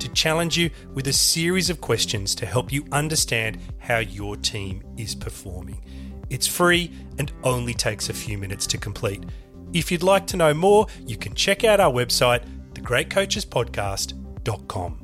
to challenge you with a series of questions to help you understand how your team is performing. It's free and only takes a few minutes to complete. If you'd like to know more, you can check out our website, thegreatcoachespodcast.com.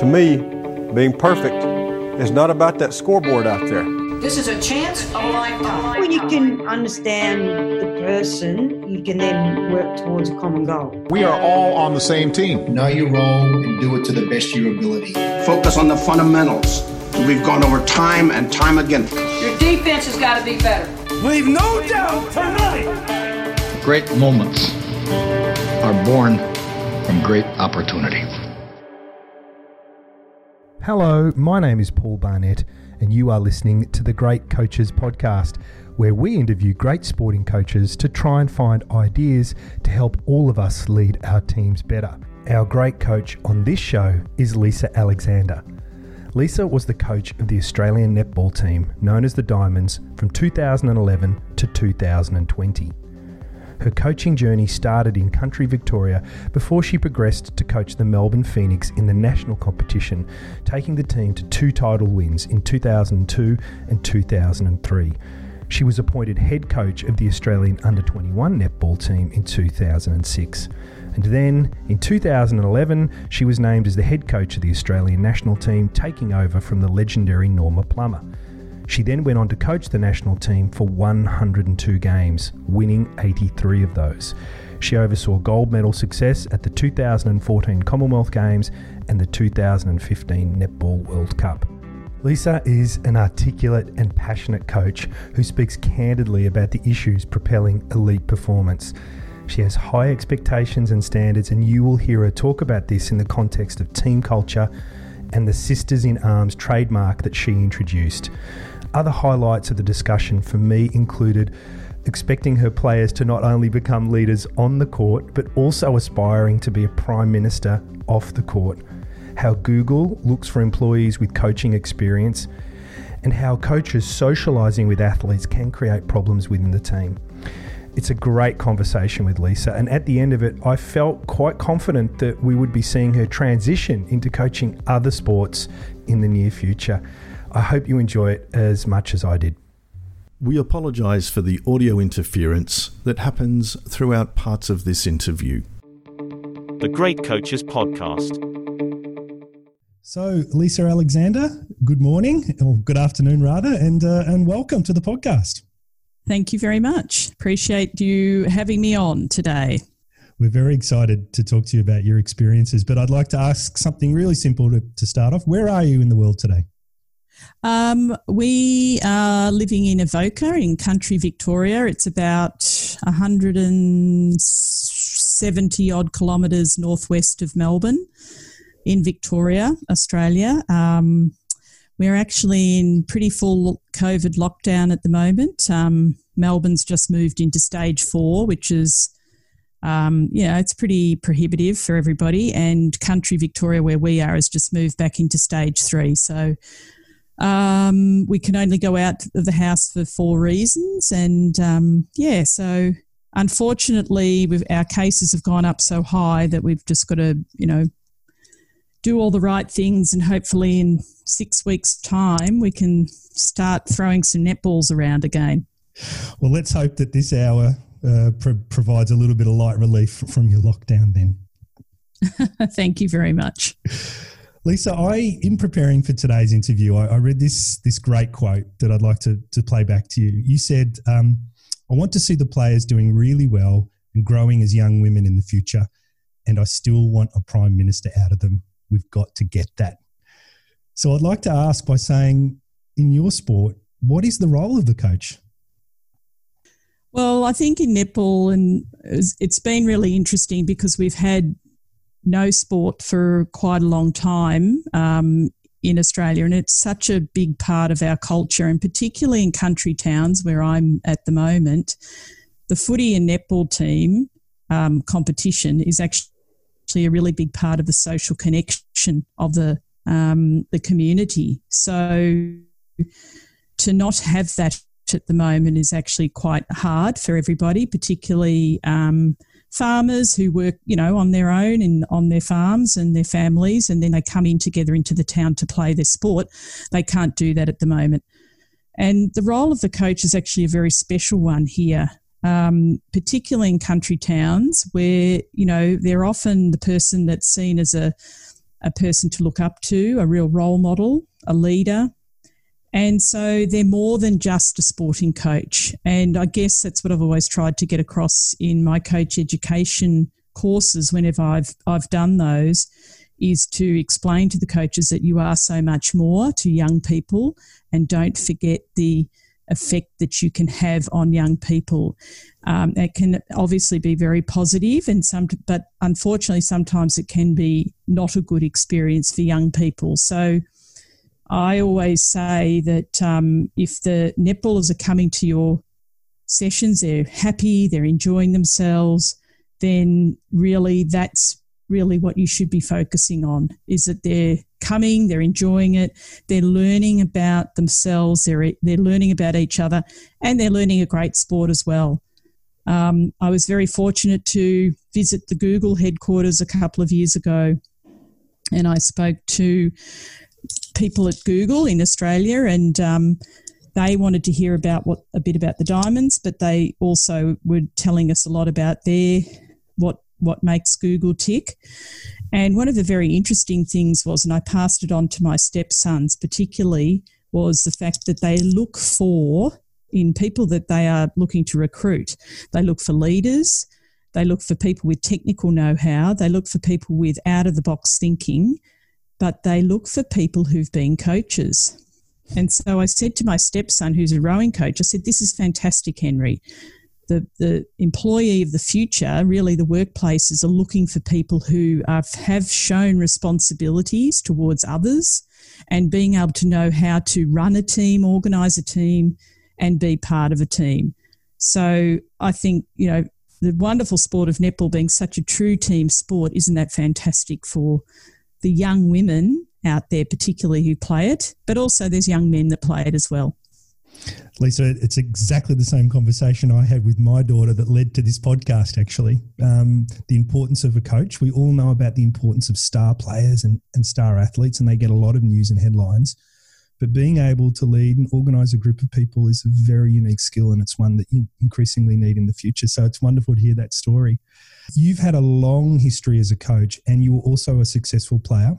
To me, being perfect is not about that scoreboard out there. This is a chance of a lifetime. When you can understand the person, you can then work towards a common goal. We are all on the same team. Know your role and do it to the best of your ability. Focus on the fundamentals. We've gone over time and time again. Your defense has got to be better. Leave no doubt tonight. Great moments are born from great opportunity. Hello, my name is Paul Barnett, and you are listening to the Great Coaches Podcast, where we interview great sporting coaches to try and find ideas to help all of us lead our teams better. Our great coach on this show is Lisa Alexander. Lisa was the coach of the Australian netball team, known as the Diamonds, from 2011 to 2020. Her coaching journey started in country Victoria before she progressed to coach the Melbourne Phoenix in the national competition, taking the team to two title wins in 2002 and 2003. She was appointed head coach of the Australian under 21 netball team in 2006. And then in 2011, she was named as the head coach of the Australian national team, taking over from the legendary Norma Plummer. She then went on to coach the national team for 102 games, winning 83 of those. She oversaw gold medal success at the 2014 Commonwealth Games and the 2015 Netball World Cup. Lisa is an articulate and passionate coach who speaks candidly about the issues propelling elite performance. She has high expectations and standards, and you will hear her talk about this in the context of team culture and the Sisters in Arms trademark that she introduced. Other highlights of the discussion for me included expecting her players to not only become leaders on the court, but also aspiring to be a prime minister off the court, how Google looks for employees with coaching experience, and how coaches socialising with athletes can create problems within the team. It's a great conversation with Lisa, and at the end of it, I felt quite confident that we would be seeing her transition into coaching other sports in the near future. I hope you enjoy it as much as I did. We apologise for the audio interference that happens throughout parts of this interview. The Great Coaches Podcast. So, Lisa Alexander, good morning, or good afternoon rather, and uh, and welcome to the podcast. Thank you very much. Appreciate you having me on today. We're very excited to talk to you about your experiences, but I'd like to ask something really simple to, to start off. Where are you in the world today? Um, we are living in Avoca in country Victoria. It's about 170 odd kilometres northwest of Melbourne in Victoria, Australia. Um, we're actually in pretty full COVID lockdown at the moment. Um, Melbourne's just moved into stage four, which is, um, you know, it's pretty prohibitive for everybody. And country Victoria, where we are, has just moved back into stage three. So um, we can only go out of the house for four reasons. And um, yeah, so unfortunately, our cases have gone up so high that we've just got to, you know, do all the right things and hopefully in six weeks' time we can start throwing some netballs around again. Well, let's hope that this hour uh, pro- provides a little bit of light relief from your lockdown then. Thank you very much. Lisa, I in preparing for today's interview, I, I, read this this great quote that I'd like to, to play back to you. You said, um, I want to see the players doing really well and growing as young women in the future, and I still want a prime minister out of them. We've got to get that. So I'd like to ask by saying, in your sport, what is the role of the coach? Well, I think in netball, and it's been really interesting because we've had no sport for quite a long time um, in Australia, and it's such a big part of our culture, and particularly in country towns where I'm at the moment. The footy and netball team um, competition is actually a really big part of the social connection of the um, the community. So to not have that at the moment is actually quite hard for everybody, particularly um, farmers who work, you know, on their own and on their farms and their families, and then they come in together into the town to play their sport. They can't do that at the moment. And the role of the coach is actually a very special one here um, particularly in country towns where you know they're often the person that's seen as a a person to look up to, a real role model, a leader. And so they're more than just a sporting coach. And I guess that's what I've always tried to get across in my coach education courses whenever I've I've done those is to explain to the coaches that you are so much more to young people and don't forget the effect that you can have on young people. Um, it can obviously be very positive, and some, but unfortunately, sometimes it can be not a good experience for young people. So, I always say that um, if the netballers are coming to your sessions, they're happy, they're enjoying themselves, then really that's really what you should be focusing on is that they're coming, they're enjoying it, they're learning about themselves, they're, they're learning about each other, and they're learning a great sport as well. Um, I was very fortunate to visit the Google headquarters a couple of years ago, and I spoke to people at Google in Australia, and um, they wanted to hear about what a bit about the diamonds, but they also were telling us a lot about their what what makes Google tick. And one of the very interesting things was, and I passed it on to my stepsons particularly, was the fact that they look for in people that they are looking to recruit. They look for leaders, they look for people with technical know how, they look for people with out of the box thinking, but they look for people who've been coaches. And so I said to my stepson, who's a rowing coach, I said, This is fantastic, Henry the, the employee of the future, really the workplaces are looking for people who are, have shown responsibilities towards others and being able to know how to run a team, organise a team, and be part of a team. So I think, you know, the wonderful sport of netball being such a true team sport, isn't that fantastic for the young women out there, particularly who play it, but also there's young men that play it as well. Lisa, it's exactly the same conversation I had with my daughter that led to this podcast, actually. Um, the importance of a coach. We all know about the importance of star players and, and star athletes, and they get a lot of news and headlines. But being able to lead and organize a group of people is a very unique skill, and it's one that you increasingly need in the future. So it's wonderful to hear that story. You've had a long history as a coach, and you were also a successful player.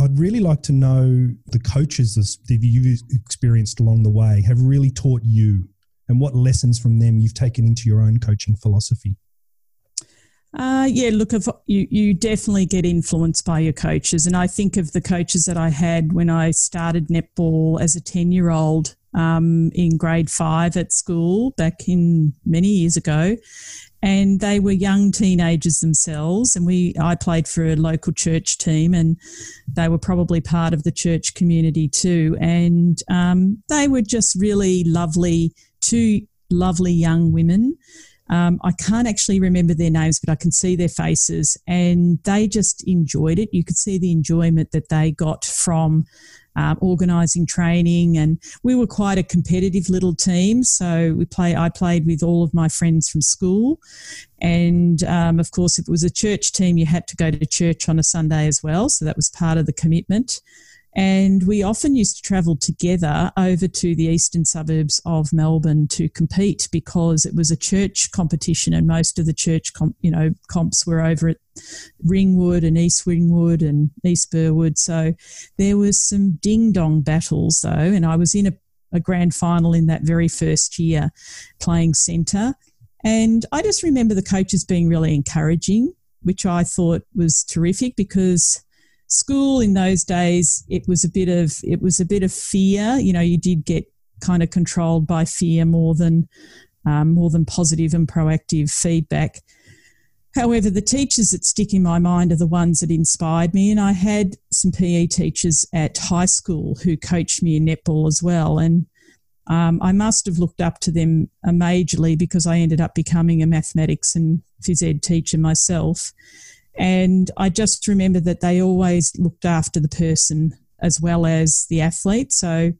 I'd really like to know the coaches that you've experienced along the way have really taught you and what lessons from them you've taken into your own coaching philosophy. Uh, yeah, look, if you, you definitely get influenced by your coaches. And I think of the coaches that I had when I started netball as a 10 year old um, in grade five at school back in many years ago. And they were young teenagers themselves. And we, I played for a local church team, and they were probably part of the church community too. And um, they were just really lovely, two lovely young women um, I can't actually remember their names, but I can see their faces, and they just enjoyed it. You could see the enjoyment that they got from um, organising training, and we were quite a competitive little team. So we play. I played with all of my friends from school, and um, of course, if it was a church team, you had to go to church on a Sunday as well. So that was part of the commitment. And we often used to travel together over to the eastern suburbs of Melbourne to compete because it was a church competition, and most of the church, comp, you know, comps were over at Ringwood and East Ringwood and East Burwood. So there was some ding dong battles though, and I was in a, a grand final in that very first year, playing centre. And I just remember the coaches being really encouraging, which I thought was terrific because school in those days it was a bit of it was a bit of fear you know you did get kind of controlled by fear more than um, more than positive and proactive feedback however the teachers that stick in my mind are the ones that inspired me and i had some pe teachers at high school who coached me in netball as well and um, I must have looked up to them majorly because I ended up becoming a mathematics and phys ed teacher myself. And I just remember that they always looked after the person as well as the athlete. So,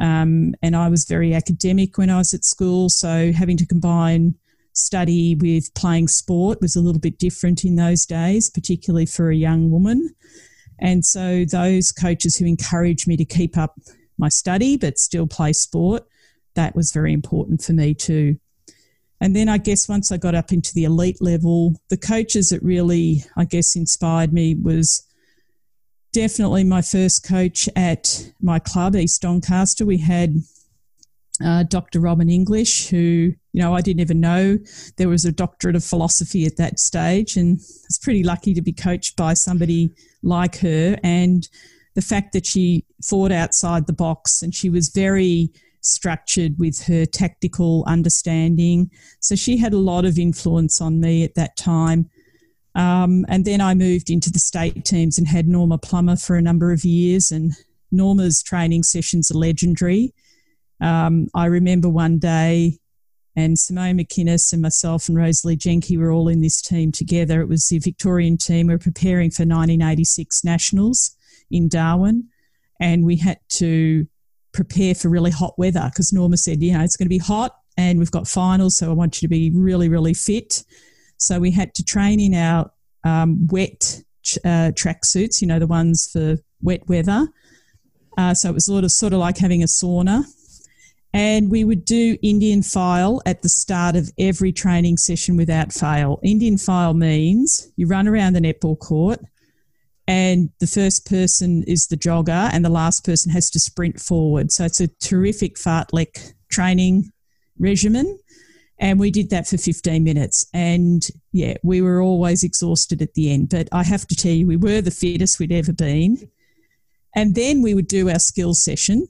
um, and I was very academic when I was at school. So, having to combine study with playing sport was a little bit different in those days, particularly for a young woman. And so, those coaches who encouraged me to keep up my study but still play sport, that was very important for me too. And then I guess once I got up into the elite level, the coaches that really, I guess, inspired me was definitely my first coach at my club, East Doncaster. We had uh, Dr. Robin English, who, you know, I didn't even know there was a doctorate of philosophy at that stage. And I was pretty lucky to be coached by somebody like her. And the fact that she thought outside the box and she was very structured with her tactical understanding. So she had a lot of influence on me at that time. Um, and then I moved into the state teams and had Norma Plummer for a number of years. And Norma's training sessions are legendary. Um, I remember one day, and Simone McKinnis and myself and Roselee Jencke were all in this team together. It was the Victorian team. We were preparing for 1986 Nationals in Darwin, and we had to prepare for really hot weather because Norma said, you know, it's going to be hot and we've got finals, so I want you to be really, really fit. So we had to train in our um, wet uh, track suits, you know, the ones for wet weather. Uh, so it was sort of, sort of like having a sauna. And we would do Indian file at the start of every training session without fail. Indian file means you run around the netball court and the first person is the jogger and the last person has to sprint forward. So it's a terrific fartlek training regimen. And we did that for 15 minutes. And yeah, we were always exhausted at the end. But I have to tell you, we were the fittest we'd ever been. And then we would do our skills session.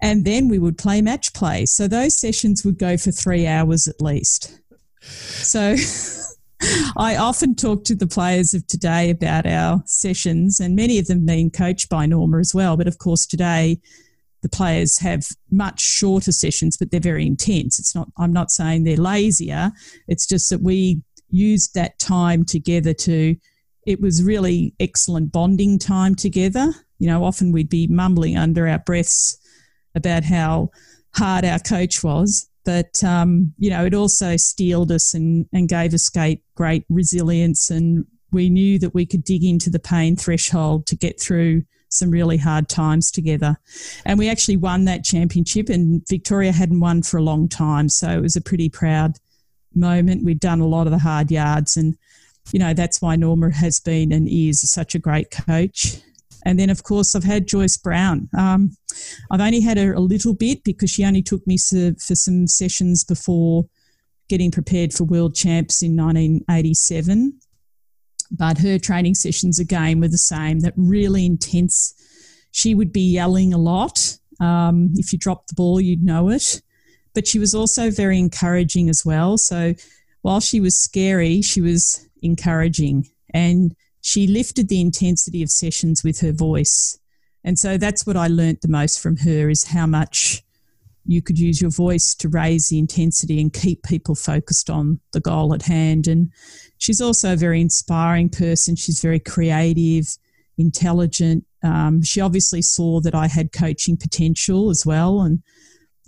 And then we would play match play. So those sessions would go for three hours at least. So I often talk to the players of today about our sessions, and many of them being coached by Norma as well. But of course, today the players have much shorter sessions, but they're very intense. It's not. I'm not saying they're lazier. It's just that we used that time together to. It was really excellent bonding time together. You know, often we'd be mumbling under our breaths about how hard our coach was, but um, you know, it also steeled us and, and gave us great, great resilience. And we knew that we could dig into the pain threshold to get through some really hard times together. And we actually won that championship, and Victoria hadn't won for a long time. So it was a pretty proud moment. We'd done a lot of the hard yards, and you know, that's why Norma has been and is such a great coach. And then, of course, I've had Joyce Brown. Um, I've only had her a little bit because she only took me for some sessions before getting prepared for world champs in 1987. But her training sessions again were the same, that really intense. She would be yelling a lot. Um, if you dropped the ball, you'd know it. But she was also very encouraging as well. So while she was scary, she was encouraging. And she lifted the intensity of sessions with her voice. And so that's what I learnt the most from her is how much you could use your voice to raise the intensity and keep people focused on the goal at hand. And she's also a very inspiring person. She's very creative, intelligent. Um, she obviously saw that I had coaching potential as well. And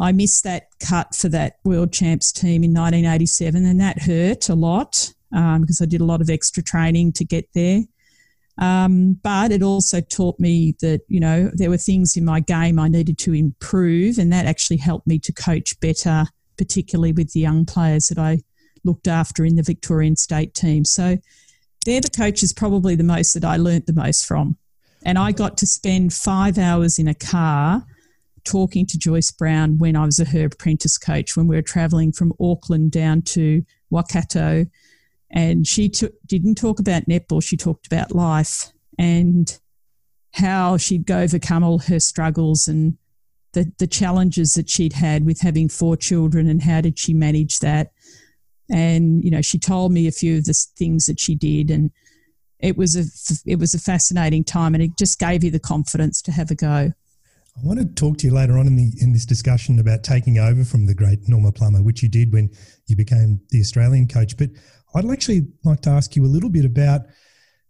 I missed that cut for that World Champs team in 1987, and that hurt a lot um, because I did a lot of extra training to get there. Um, but it also taught me that, you know, there were things in my game I needed to improve, and that actually helped me to coach better, particularly with the young players that I looked after in the Victorian state team. So they're the coaches probably the most that I learnt the most from. And I got to spend five hours in a car talking to Joyce Brown when I was her apprentice coach when we were traveling from Auckland down to Waikato and she t- didn't talk about netball, she talked about life and how she'd overcome all her struggles and the, the challenges that she'd had with having four children and how did she manage that. And, you know, she told me a few of the things that she did and it was a it was a fascinating time and it just gave you the confidence to have a go. I want to talk to you later on in the in this discussion about taking over from the great Norma Plummer, which you did when you became the Australian coach. But I'd actually like to ask you a little bit about,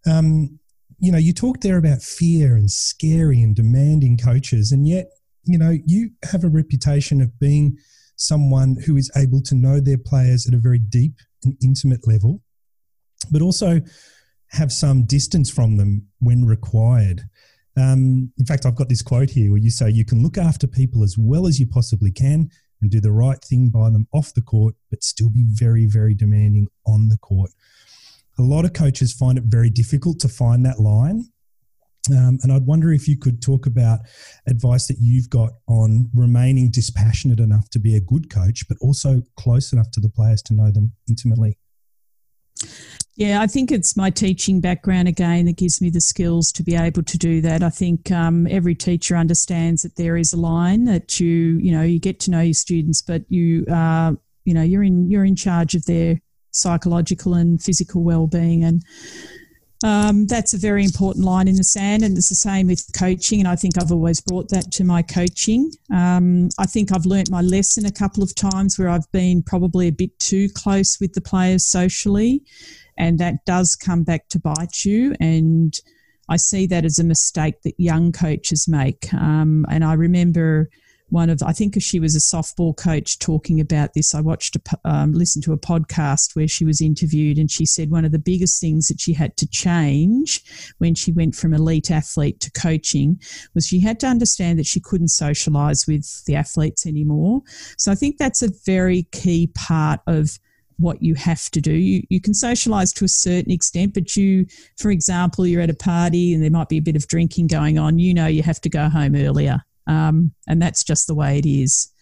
um, you know, you talked there about fear and scary and demanding coaches, and yet, you know, you have a reputation of being someone who is able to know their players at a very deep and intimate level, but also have some distance from them when required. Um, in fact, I've got this quote here where you say, You can look after people as well as you possibly can and do the right thing by them off the court, but still be very, very demanding on the court. A lot of coaches find it very difficult to find that line. Um, and I'd wonder if you could talk about advice that you've got on remaining dispassionate enough to be a good coach, but also close enough to the players to know them intimately. Yeah, I think it's my teaching background again that gives me the skills to be able to do that. I think um, every teacher understands that there is a line that you, you know, you get to know your students, but you, uh, you know, you're in you're in charge of their psychological and physical well-being, and um, that's a very important line in the sand. And it's the same with coaching, and I think I've always brought that to my coaching. Um, I think I've learnt my lesson a couple of times where I've been probably a bit too close with the players socially and that does come back to bite you. And I see that as a mistake that young coaches make. Um, and I remember one of, I think she was a softball coach talking about this. I watched, a, um, listened to a podcast where she was interviewed, and she said one of the biggest things that she had to change when she went from elite athlete to coaching was she had to understand that she couldn't socialize with the athletes anymore. So I think that's a very key part of what you have to do. You, you can socialize to a certain extent, but you, for example, you're at a party and there might be a bit of drinking going on, you know you have to go home earlier. Um, and that's just the way it is.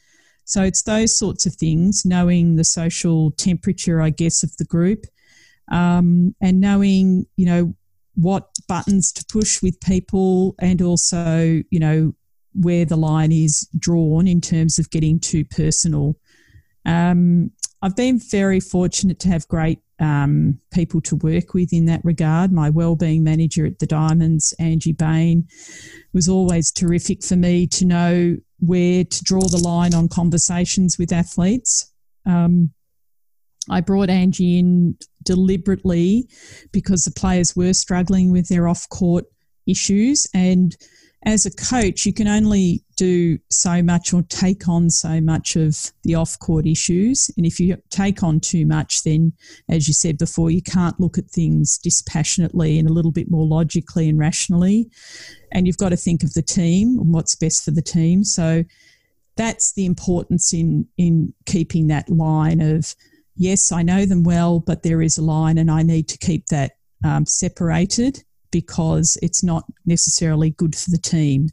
So it's those sorts of things, knowing the social temperature, I guess, of the group, um, and knowing, you know, what buttons to push with people, and also, you know, where the line is drawn in terms of getting too personal. Um, I've been very fortunate to have great um, people to work with in that regard. My wellbeing manager at the Diamonds, Angie Bain, was always terrific for me to know where to draw the line on conversations with athletes. Um, I brought Angie in deliberately because the players were struggling with their off court issues and as a coach, you can only do so much or take on so much of the off court issues. And if you take on too much, then, as you said before, you can't look at things dispassionately and a little bit more logically and rationally. And you've got to think of the team and what's best for the team. So that's the importance in, in keeping that line of, yes, I know them well, but there is a line and I need to keep that um, separated because it's not necessarily good for the team.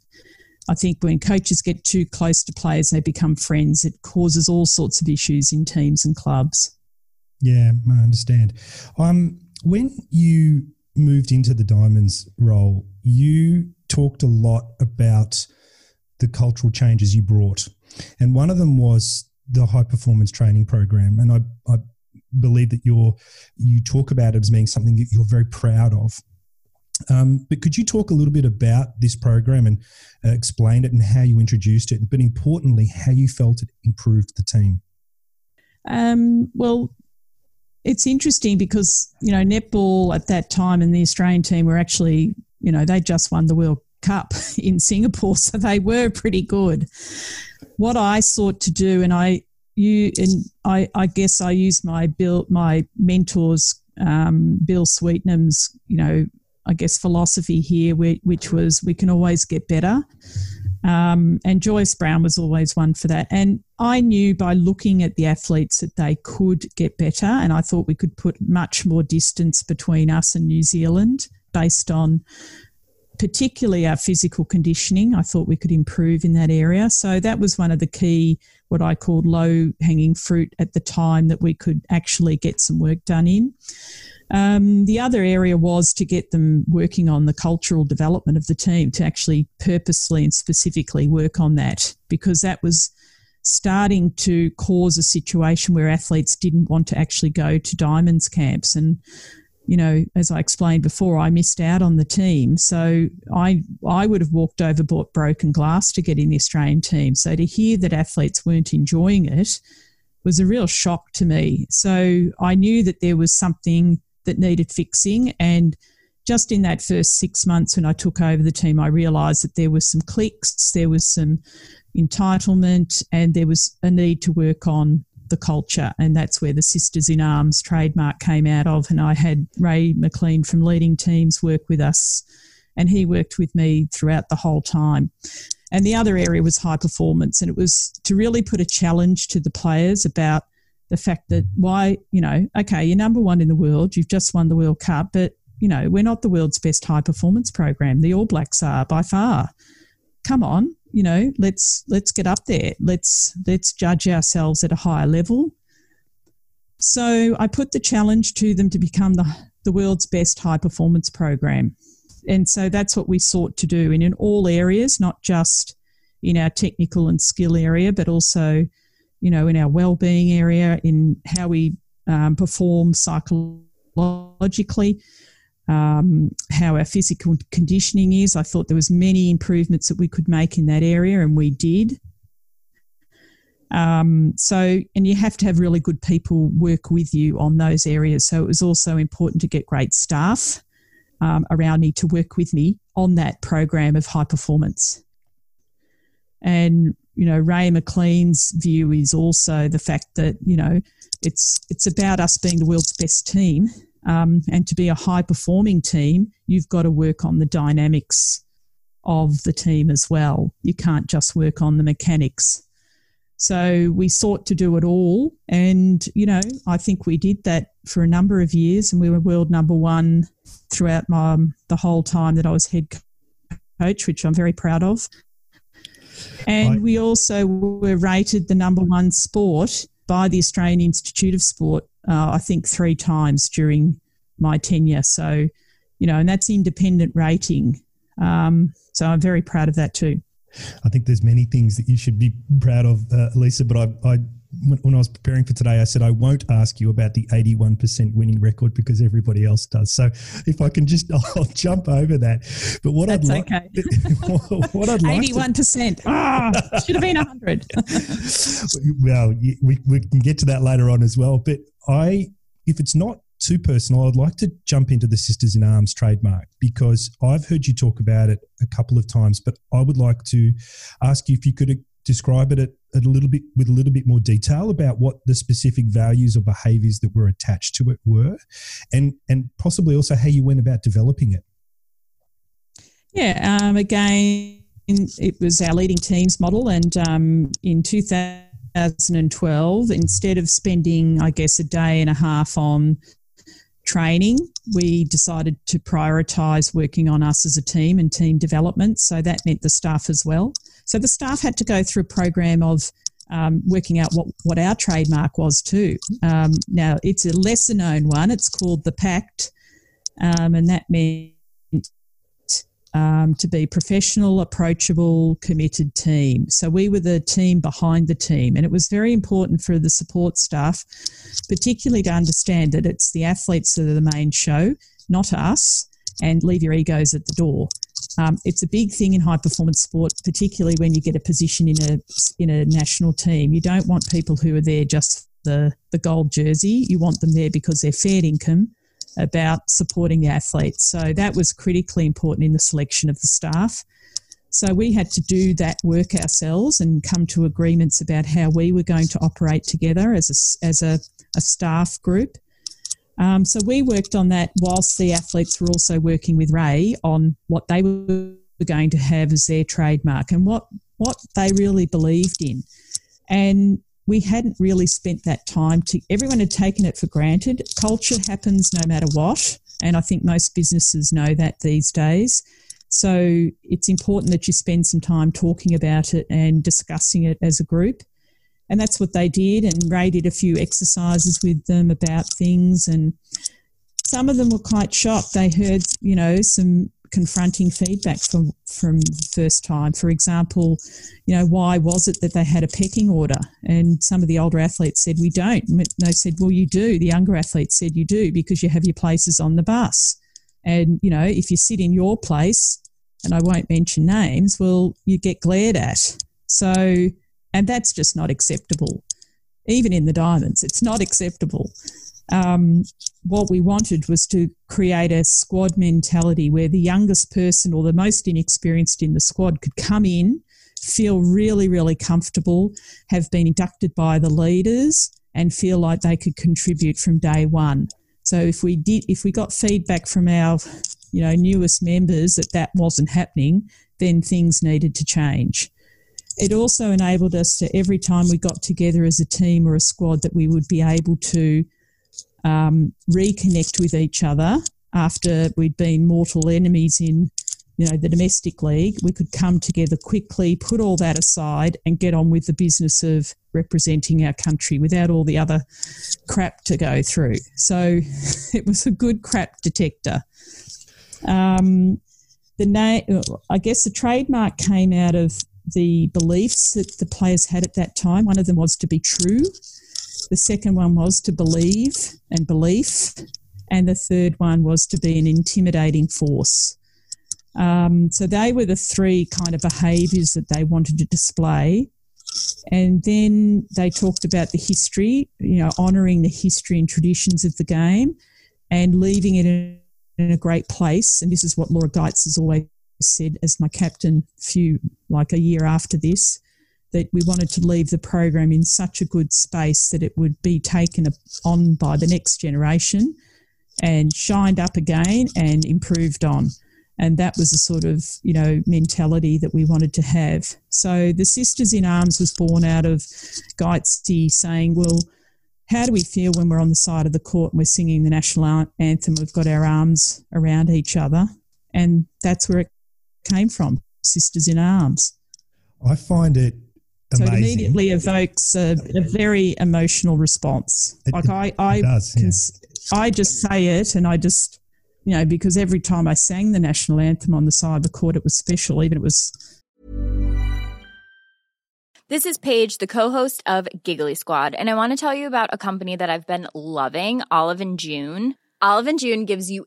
I think when coaches get too close to players, they become friends. It causes all sorts of issues in teams and clubs. Yeah, I understand. Um, when you moved into the Diamonds role, you talked a lot about the cultural changes you brought. And one of them was the high performance training program. And I, I believe that you're, you talk about it as being something that you're very proud of. Um, but could you talk a little bit about this program and uh, explain it and how you introduced it, but importantly, how you felt it improved the team? Um, well, it's interesting because you know netball at that time and the Australian team were actually you know they just won the World Cup in Singapore, so they were pretty good. What I sought to do, and I you and I, I guess I used my bill my mentors um, Bill Sweetenham's you know I guess philosophy here, which was we can always get better. Um, and Joyce Brown was always one for that. And I knew by looking at the athletes that they could get better. And I thought we could put much more distance between us and New Zealand based on particularly our physical conditioning. I thought we could improve in that area. So that was one of the key, what I called low hanging fruit at the time that we could actually get some work done in. Um, the other area was to get them working on the cultural development of the team, to actually purposely and specifically work on that, because that was starting to cause a situation where athletes didn't want to actually go to diamonds camps. And, you know, as I explained before, I missed out on the team. So I, I would have walked over bought broken glass to get in the Australian team. So to hear that athletes weren't enjoying it was a real shock to me. So I knew that there was something that needed fixing. And just in that first six months when I took over the team, I realised that there was some clicks, there was some entitlement, and there was a need to work on the culture. And that's where the Sisters in Arms trademark came out of. And I had Ray McLean from Leading Teams work with us, and he worked with me throughout the whole time. And the other area was high performance, and it was to really put a challenge to the players about the fact that why, you know, okay, you're number one in the world, you've just won the World Cup, but, you know, we're not the world's best high performance program. The All Blacks are by far. Come on, you know, let's let's get up there. Let's let's judge ourselves at a higher level. So I put the challenge to them to become the, the world's best high performance program. And so that's what we sought to do and in all areas, not just in our technical and skill area, but also you know, in our well-being area, in how we um, perform psychologically, um, how our physical conditioning is. I thought there was many improvements that we could make in that area, and we did. Um, so, and you have to have really good people work with you on those areas. So, it was also important to get great staff um, around me to work with me on that program of high performance. And you know, Ray McLean's view is also the fact that you know it's it's about us being the world's best team, um, and to be a high performing team, you've got to work on the dynamics of the team as well. You can't just work on the mechanics. So we sought to do it all, and you know, I think we did that for a number of years, and we were world number one throughout my, um, the whole time that I was head coach, which I'm very proud of. And we also were rated the number one sport by the Australian Institute of Sport, uh, I think three times during my tenure. So, you know, and that's independent rating. Um, so I'm very proud of that too. I think there's many things that you should be proud of, uh, Lisa. But I, I when I was preparing for today, I said I won't ask you about the 81% winning record because everybody else does. So if I can just, I'll jump over that. But what That's I'd like, okay. what I'd like 81%. Ah, oh, should have been 100. well, we, we can get to that later on as well. But I, if it's not too personal, I'd like to jump into the Sisters in Arms trademark because I've heard you talk about it a couple of times, but I would like to ask you if you could describe it at, a little bit with a little bit more detail about what the specific values or behaviors that were attached to it were and and possibly also how you went about developing it. Yeah um, again it was our leading teams model and um, in 2012 instead of spending i guess a day and a half on training we decided to prioritize working on us as a team and team development. So that meant the staff as well so the staff had to go through a program of um, working out what, what our trademark was too. Um, now, it's a lesser known one. It's called the Pact, um, and that meant um, to be professional, approachable, committed team. So we were the team behind the team, and it was very important for the support staff, particularly to understand that it's the athletes that are the main show, not us, and leave your egos at the door. Um, it's a big thing in high performance sport, particularly when you get a position in a in a national team. You don't want people who are there just the the gold jersey. You want them there because they're fair income about supporting the athletes. So that was critically important in the selection of the staff. So we had to do that work ourselves and come to agreements about how we were going to operate together as a, as a, a staff group. Um, so we worked on that whilst the athletes were also working with Ray on what they were going to have as their trademark and what what they really believed in. And we hadn't really spent that time to everyone had taken it for granted. Culture happens no matter what. And I think most businesses know that these days. So it's important that you spend some time talking about it and discussing it as a group. And that's what they did. And Ray did a few exercises with them about things. And some of them were quite shocked. They heard, you know, some confronting feedback from from the first time. For example, you know, why was it that they had a pecking order? And some of the older athletes said we don't. And they said, well, you do. The younger athletes said you do because you have your places on the bus. And you know, if you sit in your place, and I won't mention names, well, you get glared at. So, and that's just not acceptable. Even in the diamonds, it's not acceptable um, what we wanted was to create a squad mentality where the youngest person or the most inexperienced in the squad could come in, feel really, really comfortable, have been inducted by the leaders, and feel like they could contribute from day one. So if we did, if we got feedback from our, you know, newest members that that wasn't happening, then things needed to change. It also enabled us to every time we got together as a team or a squad that we would be able to um, reconnect with each other after we'd been mortal enemies in you know the domestic league. We could come together quickly put all that aside and get on with the business of representing our country without all the other crap to go through. So it was a good crap detector. Um, the name i guess the trademark came out of the beliefs that the players had at that time one of them was to be true the second one was to believe and belief. And the third one was to be an intimidating force. Um, so they were the three kind of behaviours that they wanted to display. And then they talked about the history, you know, honouring the history and traditions of the game and leaving it in, in a great place. And this is what Laura Geitz has always said as my captain, few like a year after this, that we wanted to leave the program in such a good space that it would be taken on by the next generation and shined up again and improved on. And that was the sort of, you know, mentality that we wanted to have. So the Sisters in Arms was born out of Geitzy saying, well, how do we feel when we're on the side of the court and we're singing the national anthem? We've got our arms around each other. And that's where it came from, Sisters in Arms. I find it so it immediately evokes a, a, very emotional response. It, like I, I, does, can, I just say it, and I just, you know, because every time I sang the national anthem on the side of the court, it was special. Even it was. This is Paige, the co-host of Giggly Squad, and I want to tell you about a company that I've been loving, Olive and June. Olive and June gives you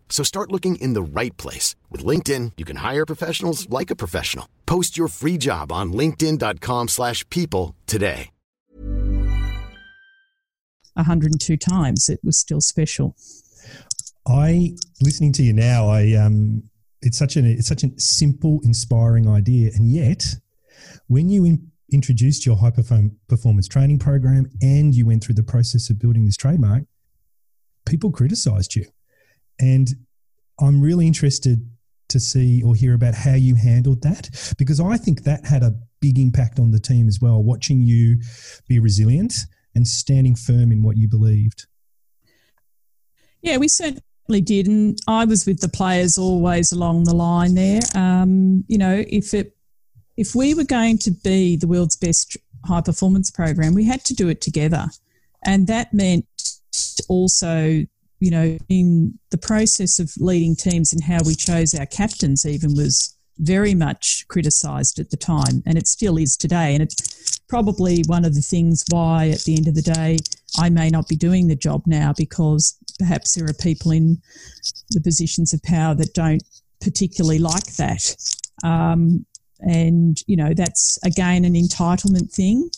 So start looking in the right place. With LinkedIn, you can hire professionals like a professional. Post your free job on linkedin.com slash people today. 102 times. It was still special. I, listening to you now, I, um, it's such an, it's such a simple, inspiring idea. And yet, when you in, introduced your high performance training program and you went through the process of building this trademark, people criticized you. And I'm really interested to see or hear about how you handled that because I think that had a big impact on the team as well, watching you be resilient and standing firm in what you believed. Yeah, we certainly did. And I was with the players always along the line there. Um, you know, if it if we were going to be the world's best high performance program, we had to do it together. And that meant also you know, in the process of leading teams and how we chose our captains, even was very much criticised at the time, and it still is today. And it's probably one of the things why, at the end of the day, I may not be doing the job now because perhaps there are people in the positions of power that don't particularly like that. Um, and, you know, that's again an entitlement thing.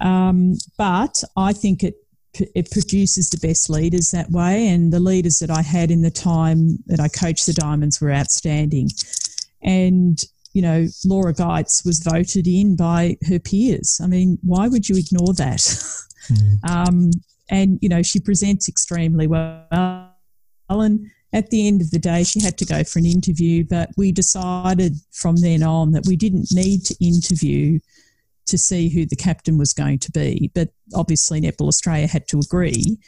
Um, but I think it it produces the best leaders that way. And the leaders that I had in the time that I coached the Diamonds were outstanding. And, you know, Laura Geitz was voted in by her peers. I mean, why would you ignore that? Mm. um, and, you know, she presents extremely well. And at the end of the day, she had to go for an interview, but we decided from then on that we didn't need to interview to see who the captain was going to be. But obviously, Netball Australia had to agree.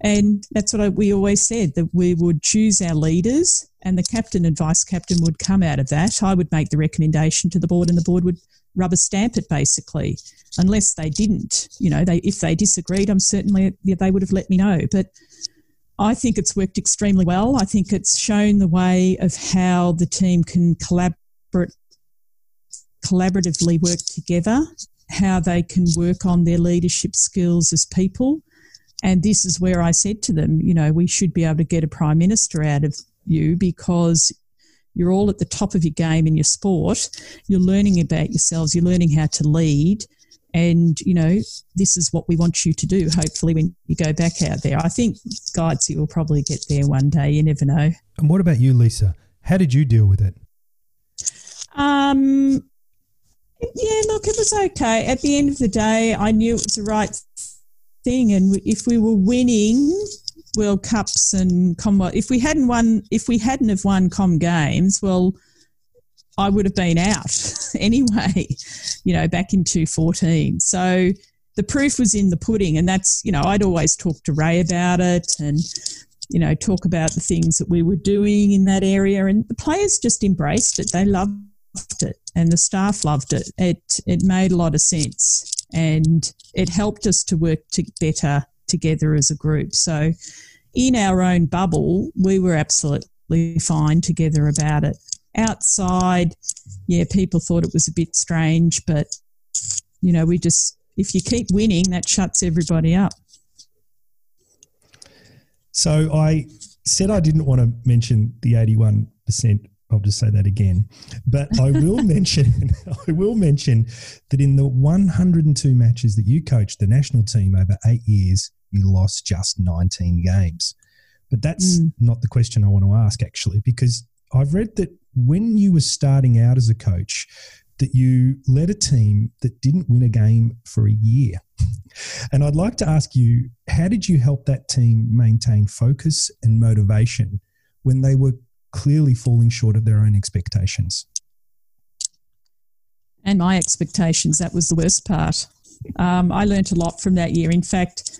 And that's what I, we always said that we would choose our leaders, and the captain and vice captain would come out of that. I would make the recommendation to the board, and the board would rubber stamp it basically, unless they didn't. You know, they if they disagreed, I'm certainly they would have let me know. But I think it's worked extremely well. I think it's shown the way of how the team can collaborate collaboratively work together, how they can work on their leadership skills as people. And this is where I said to them, you know, we should be able to get a prime minister out of you because you're all at the top of your game in your sport. You're learning about yourselves, you're learning how to lead. And, you know, this is what we want you to do, hopefully, when you go back out there. I think Geitzy will probably get there one day. You never know. And what about you, Lisa? How did you deal with it? Um, yeah, look, it was okay. At the end of the day, I knew it was the right thing, and if we were winning World Cups and Commonwealth, if we hadn't won, if we hadn't have won Com Games, well, I would have been out anyway. You know, back in two fourteen. So the proof was in the pudding, and that's you know I'd always talk to Ray about it, and you know talk about the things that we were doing in that area, and the players just embraced it. They loved it and the staff loved it. It it made a lot of sense and it helped us to work to better together as a group. So in our own bubble, we were absolutely fine together about it. Outside, yeah, people thought it was a bit strange, but you know, we just if you keep winning, that shuts everybody up. So I said I didn't want to mention the 81% I'll just say that again. But I will mention I will mention that in the 102 matches that you coached the national team over 8 years, you lost just 19 games. But that's mm. not the question I want to ask actually because I've read that when you were starting out as a coach that you led a team that didn't win a game for a year. And I'd like to ask you, how did you help that team maintain focus and motivation when they were clearly falling short of their own expectations. And my expectations, that was the worst part. Um, I learnt a lot from that year. In fact,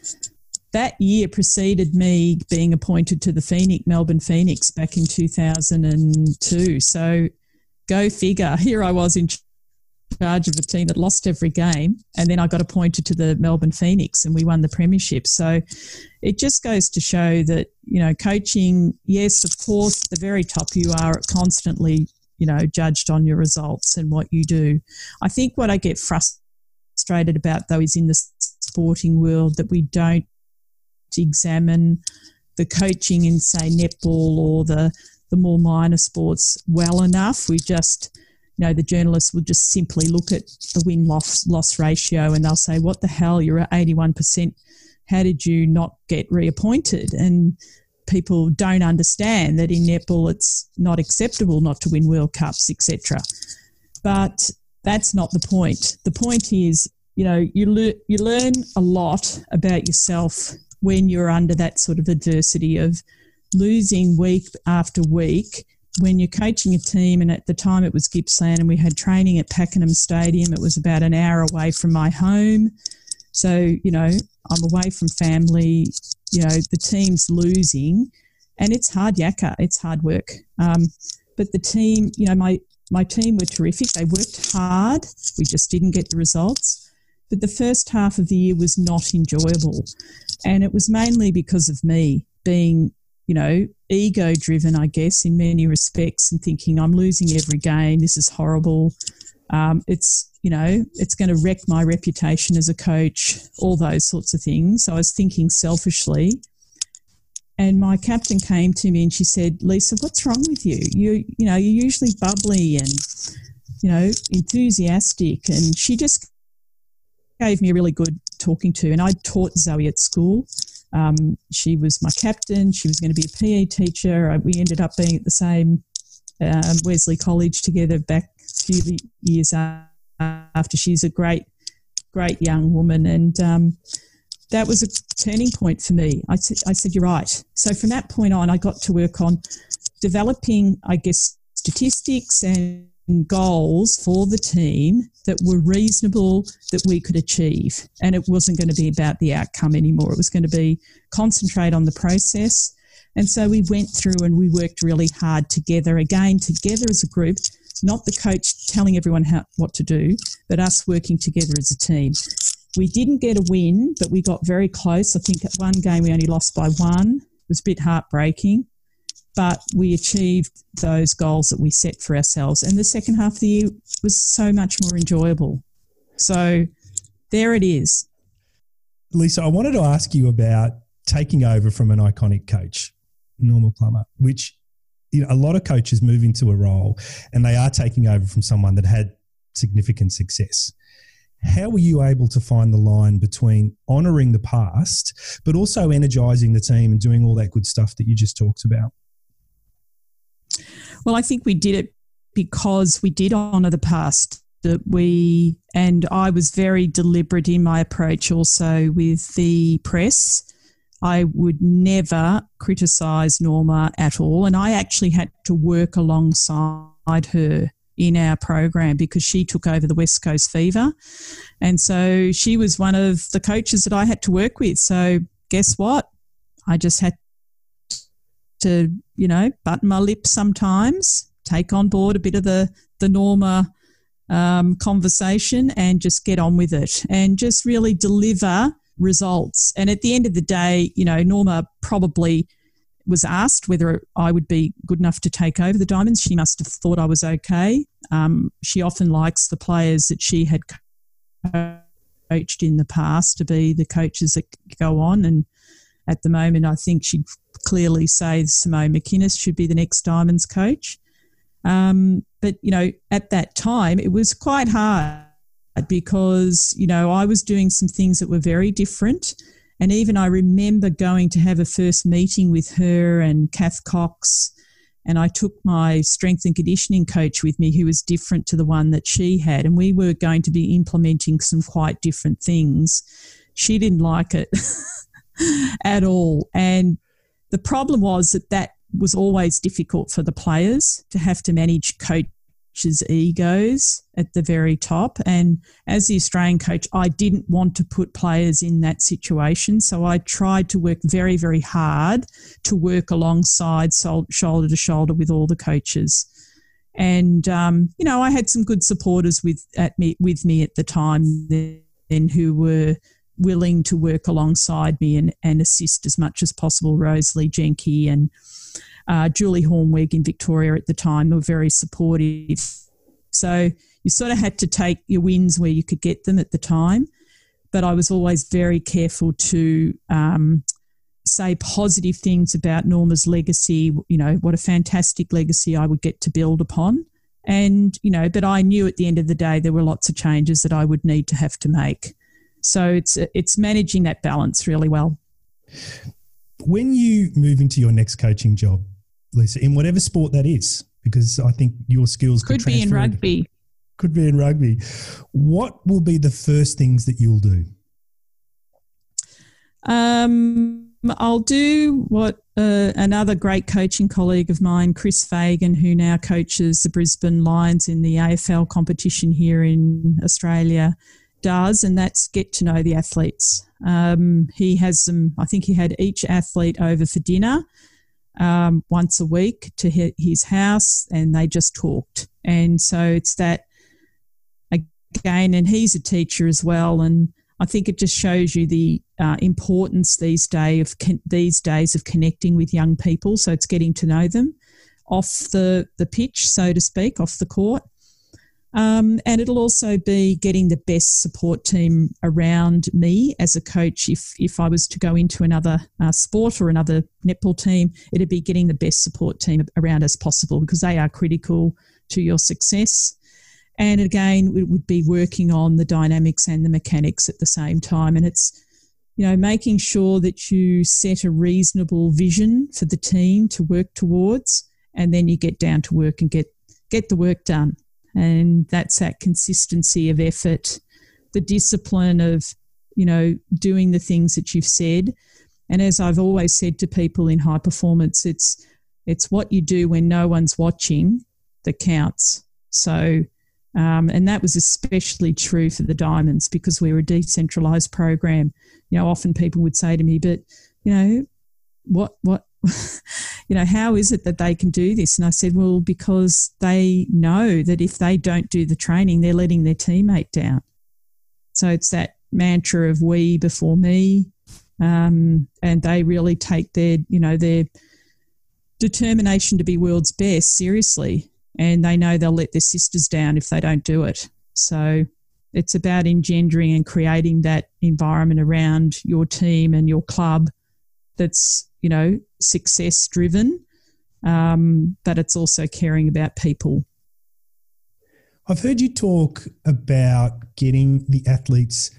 that year preceded me being appointed to the Phoenix, Melbourne Phoenix back in 2002. So go figure. Here I was in charge of a team that lost every game. And then I got appointed to the Melbourne Phoenix and we won the premiership. So it just goes to show that, you know, coaching, yes, of course, at the very top, you are constantly you know, judged on your results and what you do. I think what I get frustrated about though is in the sporting world that we don't examine the coaching in say netball or the the more minor sports well enough. We just you know, the journalists will just simply look at the win loss loss ratio and they'll say, What the hell, you're at eighty one percent. How did you not get reappointed? And people don't understand that in netball it's not acceptable not to win World Cups, etc. But that's not the point. The point is, you know, you le- you learn a lot about yourself when you're under that sort of adversity of losing week after week when you're coaching a team, and at the time it was Gippsland, and we had training at Pakenham Stadium. It was about an hour away from my home. So, you know, I'm away from family. You know, the team's losing, and it's hard yakka. It's hard work. Um, but the team, you know, my my team were terrific. They worked hard. We just didn't get the results. But the first half of the year was not enjoyable, and it was mainly because of me being you know, ego driven, I guess, in many respects, and thinking I'm losing every game. This is horrible. Um, it's you know, it's going to wreck my reputation as a coach. All those sorts of things. So I was thinking selfishly. And my captain came to me and she said, "Lisa, what's wrong with you? You you know, you're usually bubbly and you know enthusiastic." And she just gave me a really good talking to. And I taught Zoe at school. Um, she was my captain. She was going to be a PE teacher. Uh, we ended up being at the same um, Wesley College together back a few years after. She's a great, great young woman, and um, that was a turning point for me. I, t- I said, "You're right." So from that point on, I got to work on developing, I guess, statistics and goals for the team that were reasonable that we could achieve. And it wasn't going to be about the outcome anymore. It was going to be concentrate on the process. And so we went through and we worked really hard together, again, together as a group, not the coach telling everyone how, what to do, but us working together as a team. We didn't get a win, but we got very close. I think at one game we only lost by one. It was a bit heartbreaking but we achieved those goals that we set for ourselves. And the second half of the year was so much more enjoyable. So there it is. Lisa, I wanted to ask you about taking over from an iconic coach, Norma Plummer, which you know, a lot of coaches move into a role and they are taking over from someone that had significant success. How were you able to find the line between honoring the past, but also energizing the team and doing all that good stuff that you just talked about? Well, I think we did it because we did honour the past. That we and I was very deliberate in my approach also with the press. I would never criticise Norma at all, and I actually had to work alongside her in our program because she took over the West Coast Fever, and so she was one of the coaches that I had to work with. So guess what? I just had to, you know, button my lips sometimes, take on board a bit of the, the Norma um, conversation and just get on with it and just really deliver results. And at the end of the day, you know, Norma probably was asked whether I would be good enough to take over the Diamonds. She must have thought I was okay. Um, she often likes the players that she had coached in the past to be the coaches that go on. And at the moment, I think she'd clearly say Simone McKinnis should be the next Diamonds coach. Um, but, you know, at that time, it was quite hard because, you know, I was doing some things that were very different. And even I remember going to have a first meeting with her and Kath Cox. And I took my strength and conditioning coach with me, who was different to the one that she had. And we were going to be implementing some quite different things. She didn't like it at all. And the problem was that that was always difficult for the players to have to manage coaches' egos at the very top. And as the Australian coach, I didn't want to put players in that situation. So I tried to work very, very hard to work alongside, shoulder to shoulder with all the coaches. And um, you know, I had some good supporters with at me with me at the time then who were willing to work alongside me and, and assist as much as possible, Roselee Jencke and uh, Julie Hoornweg in Victoria at the time were very supportive. So you sort of had to take your wins where you could get them at the time. But I was always very careful to um, say positive things about Norma's legacy, you know, what a fantastic legacy I would get to build upon. And, you know, but I knew at the end of the day there were lots of changes that I would need to have to make. So it's it's managing that balance really well. When you move into your next coaching job, Lisa, in whatever sport that is, because I think your skills could, could be in rugby. Could be in rugby. What will be the first things that you'll do? Um, I'll do what uh, another great coaching colleague of mine, Chris Fagan, who now coaches the Brisbane Lions in the AFL competition here in Australia, does, and that's get to know the athletes. Um, he has some, I think he had each athlete over for dinner um, once a week to his house, and they just talked. And so it's that again, and he's a teacher as well, and I think it just shows you the uh, importance these day of con- these days of connecting with young people. So it's getting to know them off the the pitch, so to speak, off the court. Um, and it'll also be getting the best support team around me as a coach. If if I was to go into another uh, sport or another netball team, it'd be getting the best support team around as possible because they are critical to your success. And again, it would be working on the dynamics and the mechanics at the same time. And it's, you know, making sure that you set a reasonable vision for the team to work towards, and then you get down to work and get get the work done. And that's that consistency of effort, the discipline of, you know, doing the things that you've said. And as I've always said to people in high performance, it's it's what you do when no one's watching that counts. So um, and that was especially true for the diamonds because we were a decentralized program. You know, often people would say to me, but, you know, what, what, you know, how is it that they can do this? And I said, well, because they know that if they don't do the training, they're letting their teammate down. So it's that mantra of we before me. Um, and they really take their, you know, their determination to be world's best seriously and they know they'll let their sisters down if they don't do it. So it's about engendering and creating that environment around your team and your club that's you know success driven, um, but it's also caring about people. I've heard you talk about getting the athletes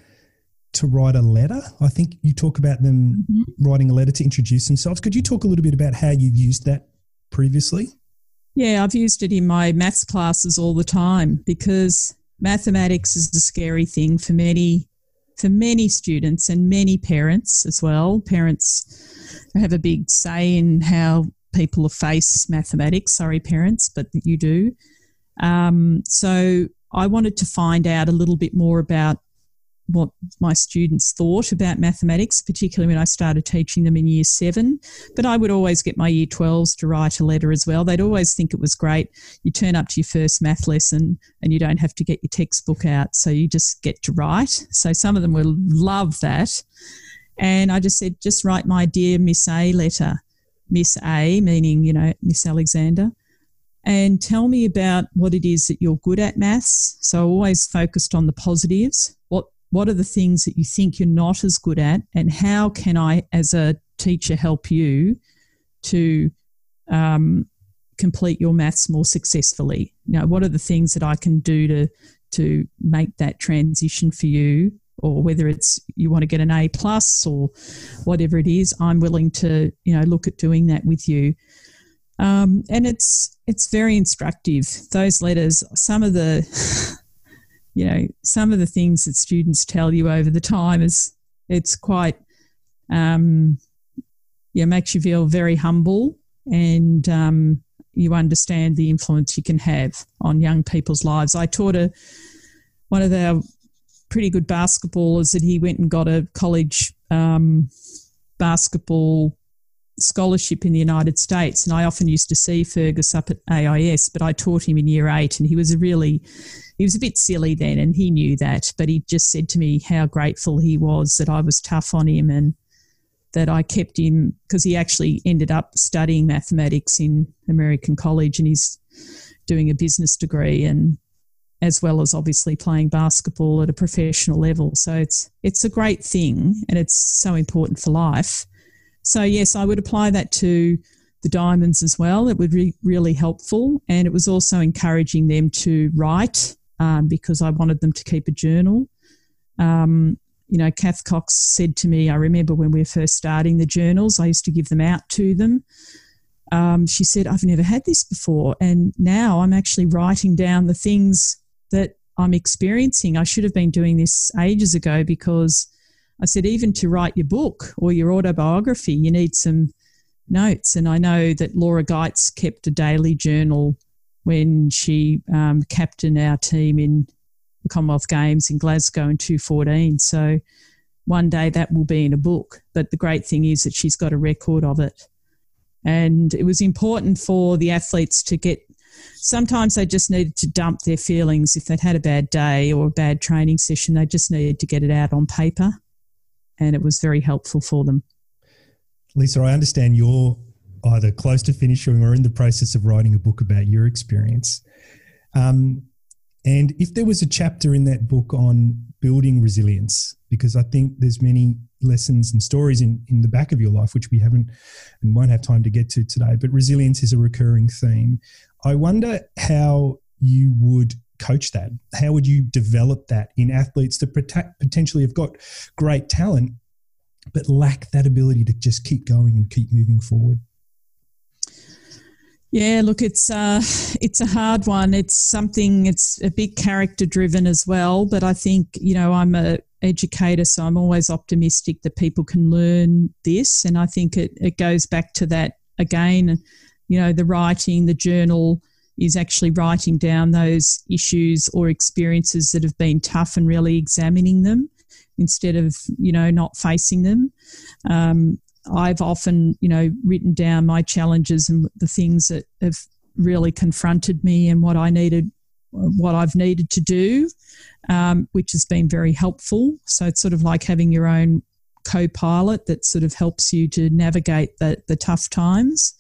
to write a letter. I think you talk about them mm-hmm. writing a letter to introduce themselves. Could you talk a little bit about how you've used that previously? Yeah, I've used it in my maths classes all the time because mathematics is a scary thing for many for many students and many parents as well. Parents have a big say in how people face mathematics. Sorry, parents, but you do. Um, so I wanted to find out a little bit more about what my students thought about mathematics, particularly when I started teaching them in year seven. But I would always get my year 12s to write a letter as well. They'd always think it was great. You turn up to your first math lesson and you don't have to get your textbook out. So you just get to write. So some of them will love that. And I just said, just write my dear Miss A letter. Miss A, meaning, you know, Miss Alexander and tell me about what it is that you're good at maths. So always focused on the positives. What what are the things that you think you're not as good at? And how can I, as a teacher, help you to um, complete your maths more successfully? You what are the things that I can do to to make that transition for you? Or whether it's you want to get an A plus or whatever it is, I'm willing to you know look at doing that with you. Um, and it's it's very instructive. Those letters, some of the you know, some of the things that students tell you over the time is it's quite, um, yeah, makes you feel very humble and um, you understand the influence you can have on young people's lives. I taught a one of our pretty good basketballers that he went and got a college um, basketball scholarship in the United States. And I often used to see Fergus up at AIS, but I taught him in year eight, and he was a really, he was a bit silly then, and he knew that. But he just said to me how grateful he was that I was tough on him and that I kept him because he actually ended up studying mathematics in American college and he's doing a business degree and as well as obviously playing basketball at a professional level. So it's it's a great thing and it's so important for life. So yes, I would apply that to the diamonds as well. It would be really helpful, and it was also encouraging them to write um, because I wanted them to keep a journal. Um, you know, Kath Cox said to me, I remember when we were first starting the journals, I used to give them out to them. Um, she said, I've never had this before. And now I'm actually writing down the things that I'm experiencing. I should have been doing this ages ago because I said, even to write your book or your autobiography, you need some notes. And I know that Laura Geitz kept a daily journal when she um, captained our team in the Commonwealth Games in Glasgow in 2014. So one day that will be in a book. But the great thing is that she's got a record of it. And it was important for the athletes to get sometimes they just needed to dump their feelings if they'd had a bad day or a bad training session they just needed to get it out on paper and it was very helpful for them. Lisa i understand you're either close to finishing or in the process of writing a book about your experience. Um, and if there was a chapter in that book on building resilience because i think there's many lessons and stories in, in the back of your life which we haven't and won't have time to get to today but resilience is a recurring theme. I wonder how you would coach that. How would you develop that in athletes that potentially have got great talent, but lack that ability to just keep going and keep moving forward? Yeah, look, it's uh, it's a hard one. It's something. It's a bit character driven as well. But I think you know I'm a educator, so I'm always optimistic that people can learn this. And I think it it goes back to that again you know, the writing, the journal is actually writing down those issues or experiences that have been tough and really examining them instead of, you know, not facing them. Um, I've often, you know, written down my challenges and the things that have really confronted me and what I needed, what I've needed to do, um, which has been very helpful. So it's sort of like having your own co-pilot that sort of helps you to navigate the, the tough times.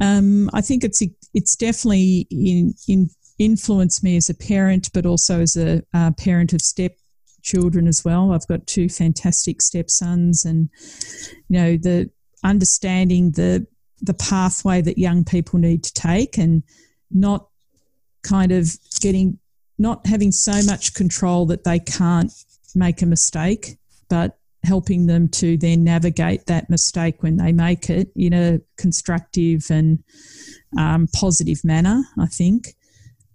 Um, I think it's it's definitely in, in influenced me as a parent, but also as a uh, parent of step children as well. I've got two fantastic stepsons, and you know the understanding the the pathway that young people need to take, and not kind of getting not having so much control that they can't make a mistake, but helping them to then navigate that mistake when they make it in a constructive and um, positive manner, I think.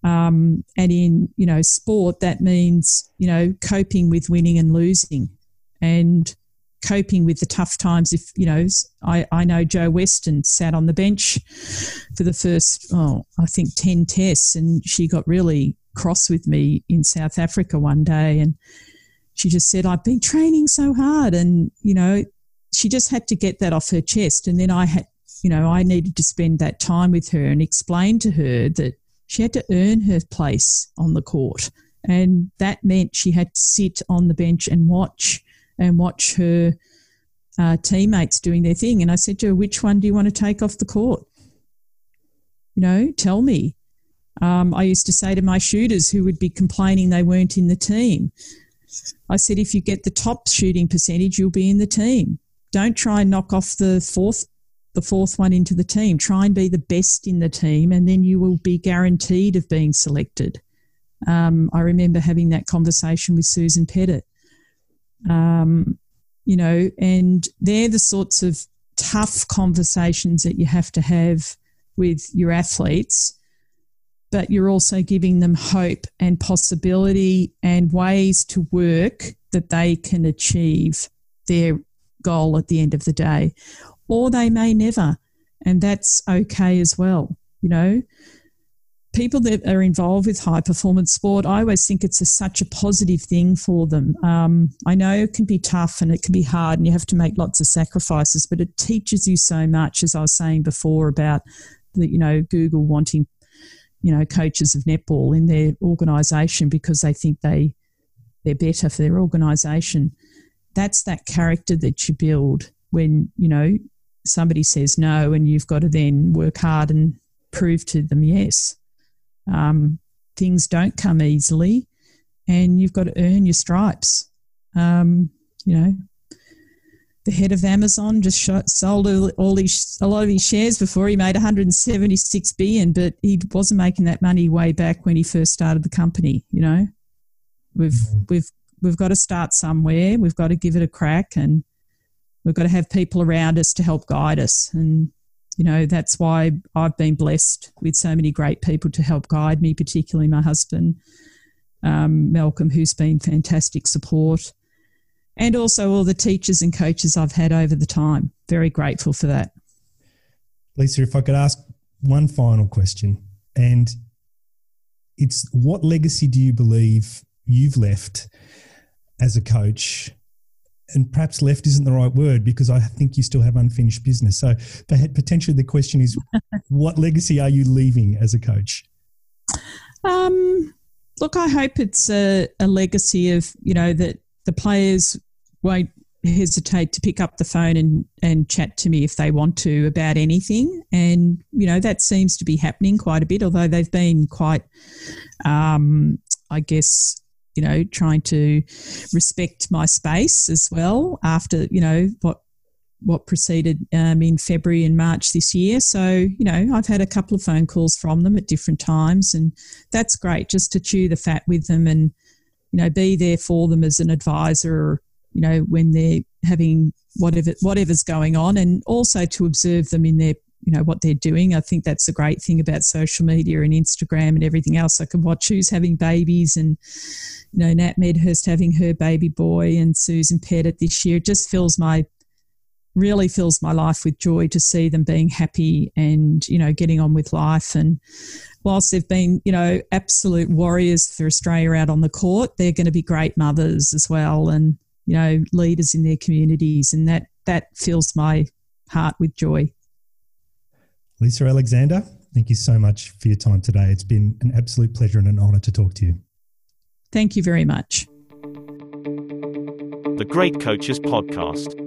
Um, and in you know sport, that means you know coping with winning and losing, and coping with the tough times. If you know, I, I know Jo Weston sat on the bench for the first oh I think ten tests, and she got really cross with me in South Africa one day, and she just said, I've been training so hard. And, you know, she just had to get that off her chest. And then I had, you know, I needed to spend that time with her and explain to her that she had to earn her place on the court. And that meant she had to sit on the bench and watch and watch her uh, teammates doing their thing. And I said to her, which one do you want to take off the court? You know, tell me. Um, I used to say to my shooters who would be complaining they weren't in the team, I said, if you get the top shooting percentage, you'll be in the team. Don't try and knock off the fourth the fourth one into the team. Try and be the best in the team, and then you will be guaranteed of being selected. Um, I remember having that conversation with Susan Pettitt. Um, you know, and they're the sorts of tough conversations that you have to have with your athletes but you're also giving them hope and possibility and ways to work that they can achieve their goal at the end of the day. Or they may never, and that's okay as well. You know, people that are involved with high performance sport, I always think it's a, such a positive thing for them. Um, I know it can be tough and it can be hard, and you have to make lots of sacrifices, but it teaches you so much, as I was saying before about the, you know Google wanting you know, coaches of netball in their organisation because they think they they're better for their organisation. That's that character that you build, when you know somebody says no, and you've got to then work hard and prove to them yes. Um, things don't come easily, and you've got to earn your stripes. Um, you know, the head of Amazon just shot, sold all these a lot of his shares before he made 176 billion, but he wasn't making that money way back when he first started the company. You know, we've mm-hmm. we've we've got to start somewhere. We've got to give it a crack, and we've got to have people around us to help guide us. And you know that's why I've been blessed with so many great people to help guide me, particularly my husband um, Malcolm, who's been fantastic support, and also all the teachers and coaches I've had over the time. Very grateful for that. Lisa, if I could ask one final question, and it's what legacy do you believe you've left as a coach and perhaps left isn't the right word because I think you still have unfinished business. So potentially the question is, what legacy are you leaving as a coach? Um, look, I hope it's a, a legacy of you know that the players won't hesitate to pick up the phone and, and chat to me if they want to about anything. And, you know, that seems to be happening quite a bit, although they've been quite, um, I guess, you know, trying to respect my space as well after, you know, what what proceeded um, in February and March this year. So, you know, I've had a couple of phone calls from them at different times, and that's great just to chew the fat with them and, you know, be there for them as an advisor, you know, when they're having whatever whatever's going on, and also to observe them in their you know what they're doing. I think that's a great thing about social media and Instagram and everything else. I can watch who's having babies and you know Nat Medhurst having her baby boy and Susan Pettitt this year. It just fills my really fills my life with joy to see them being happy and you know getting on with life and whilst they've been you know absolute warriors for australia out on the court they're going to be great mothers as well and you know leaders in their communities and that that fills my heart with joy. Lisa alexander thank you so much for your time today. It's been an absolute pleasure and an honour to talk to you. Thank you very much. The great coaches podcast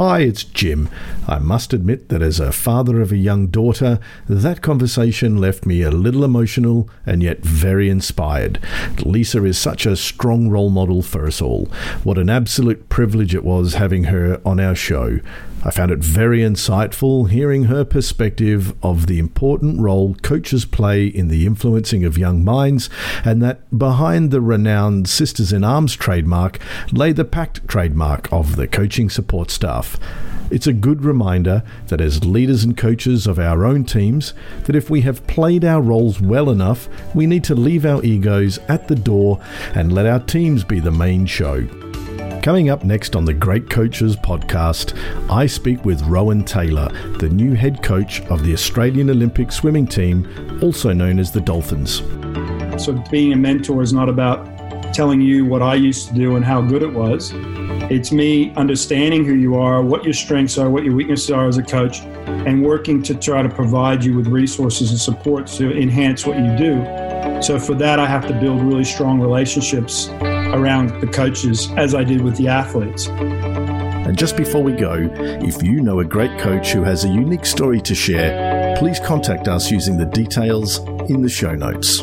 Hi, it's Jim. I must admit that as a father of a young daughter, that conversation left me a little emotional and yet very inspired. Lisa is such a strong role model for us all. What an absolute privilege it was having her on our show. I found it very insightful hearing her perspective of the important role coaches play in the influencing of young minds, and that behind the renowned Sisters in Arms trademark lay the PACT trademark of the coaching support staff. It's a good reminder that as leaders and coaches of our own teams, that if we have played our roles well enough, we need to leave our egos at the door and let our teams be the main show. Coming up next on the Great Coaches podcast, I speak with Rohan Taylor, the new head coach of the Australian Olympic swimming team, also known as the Dolphins. So, being a mentor is not about telling you what I used to do and how good it was. It's me understanding who you are, what your strengths are, what your weaknesses are as a coach, and working to try to provide you with resources and support to enhance what you do. So, for that, I have to build really strong relationships around the coaches as I did with the athletes. And just before we go, if you know a great coach who has a unique story to share, please contact us using the details in the show notes.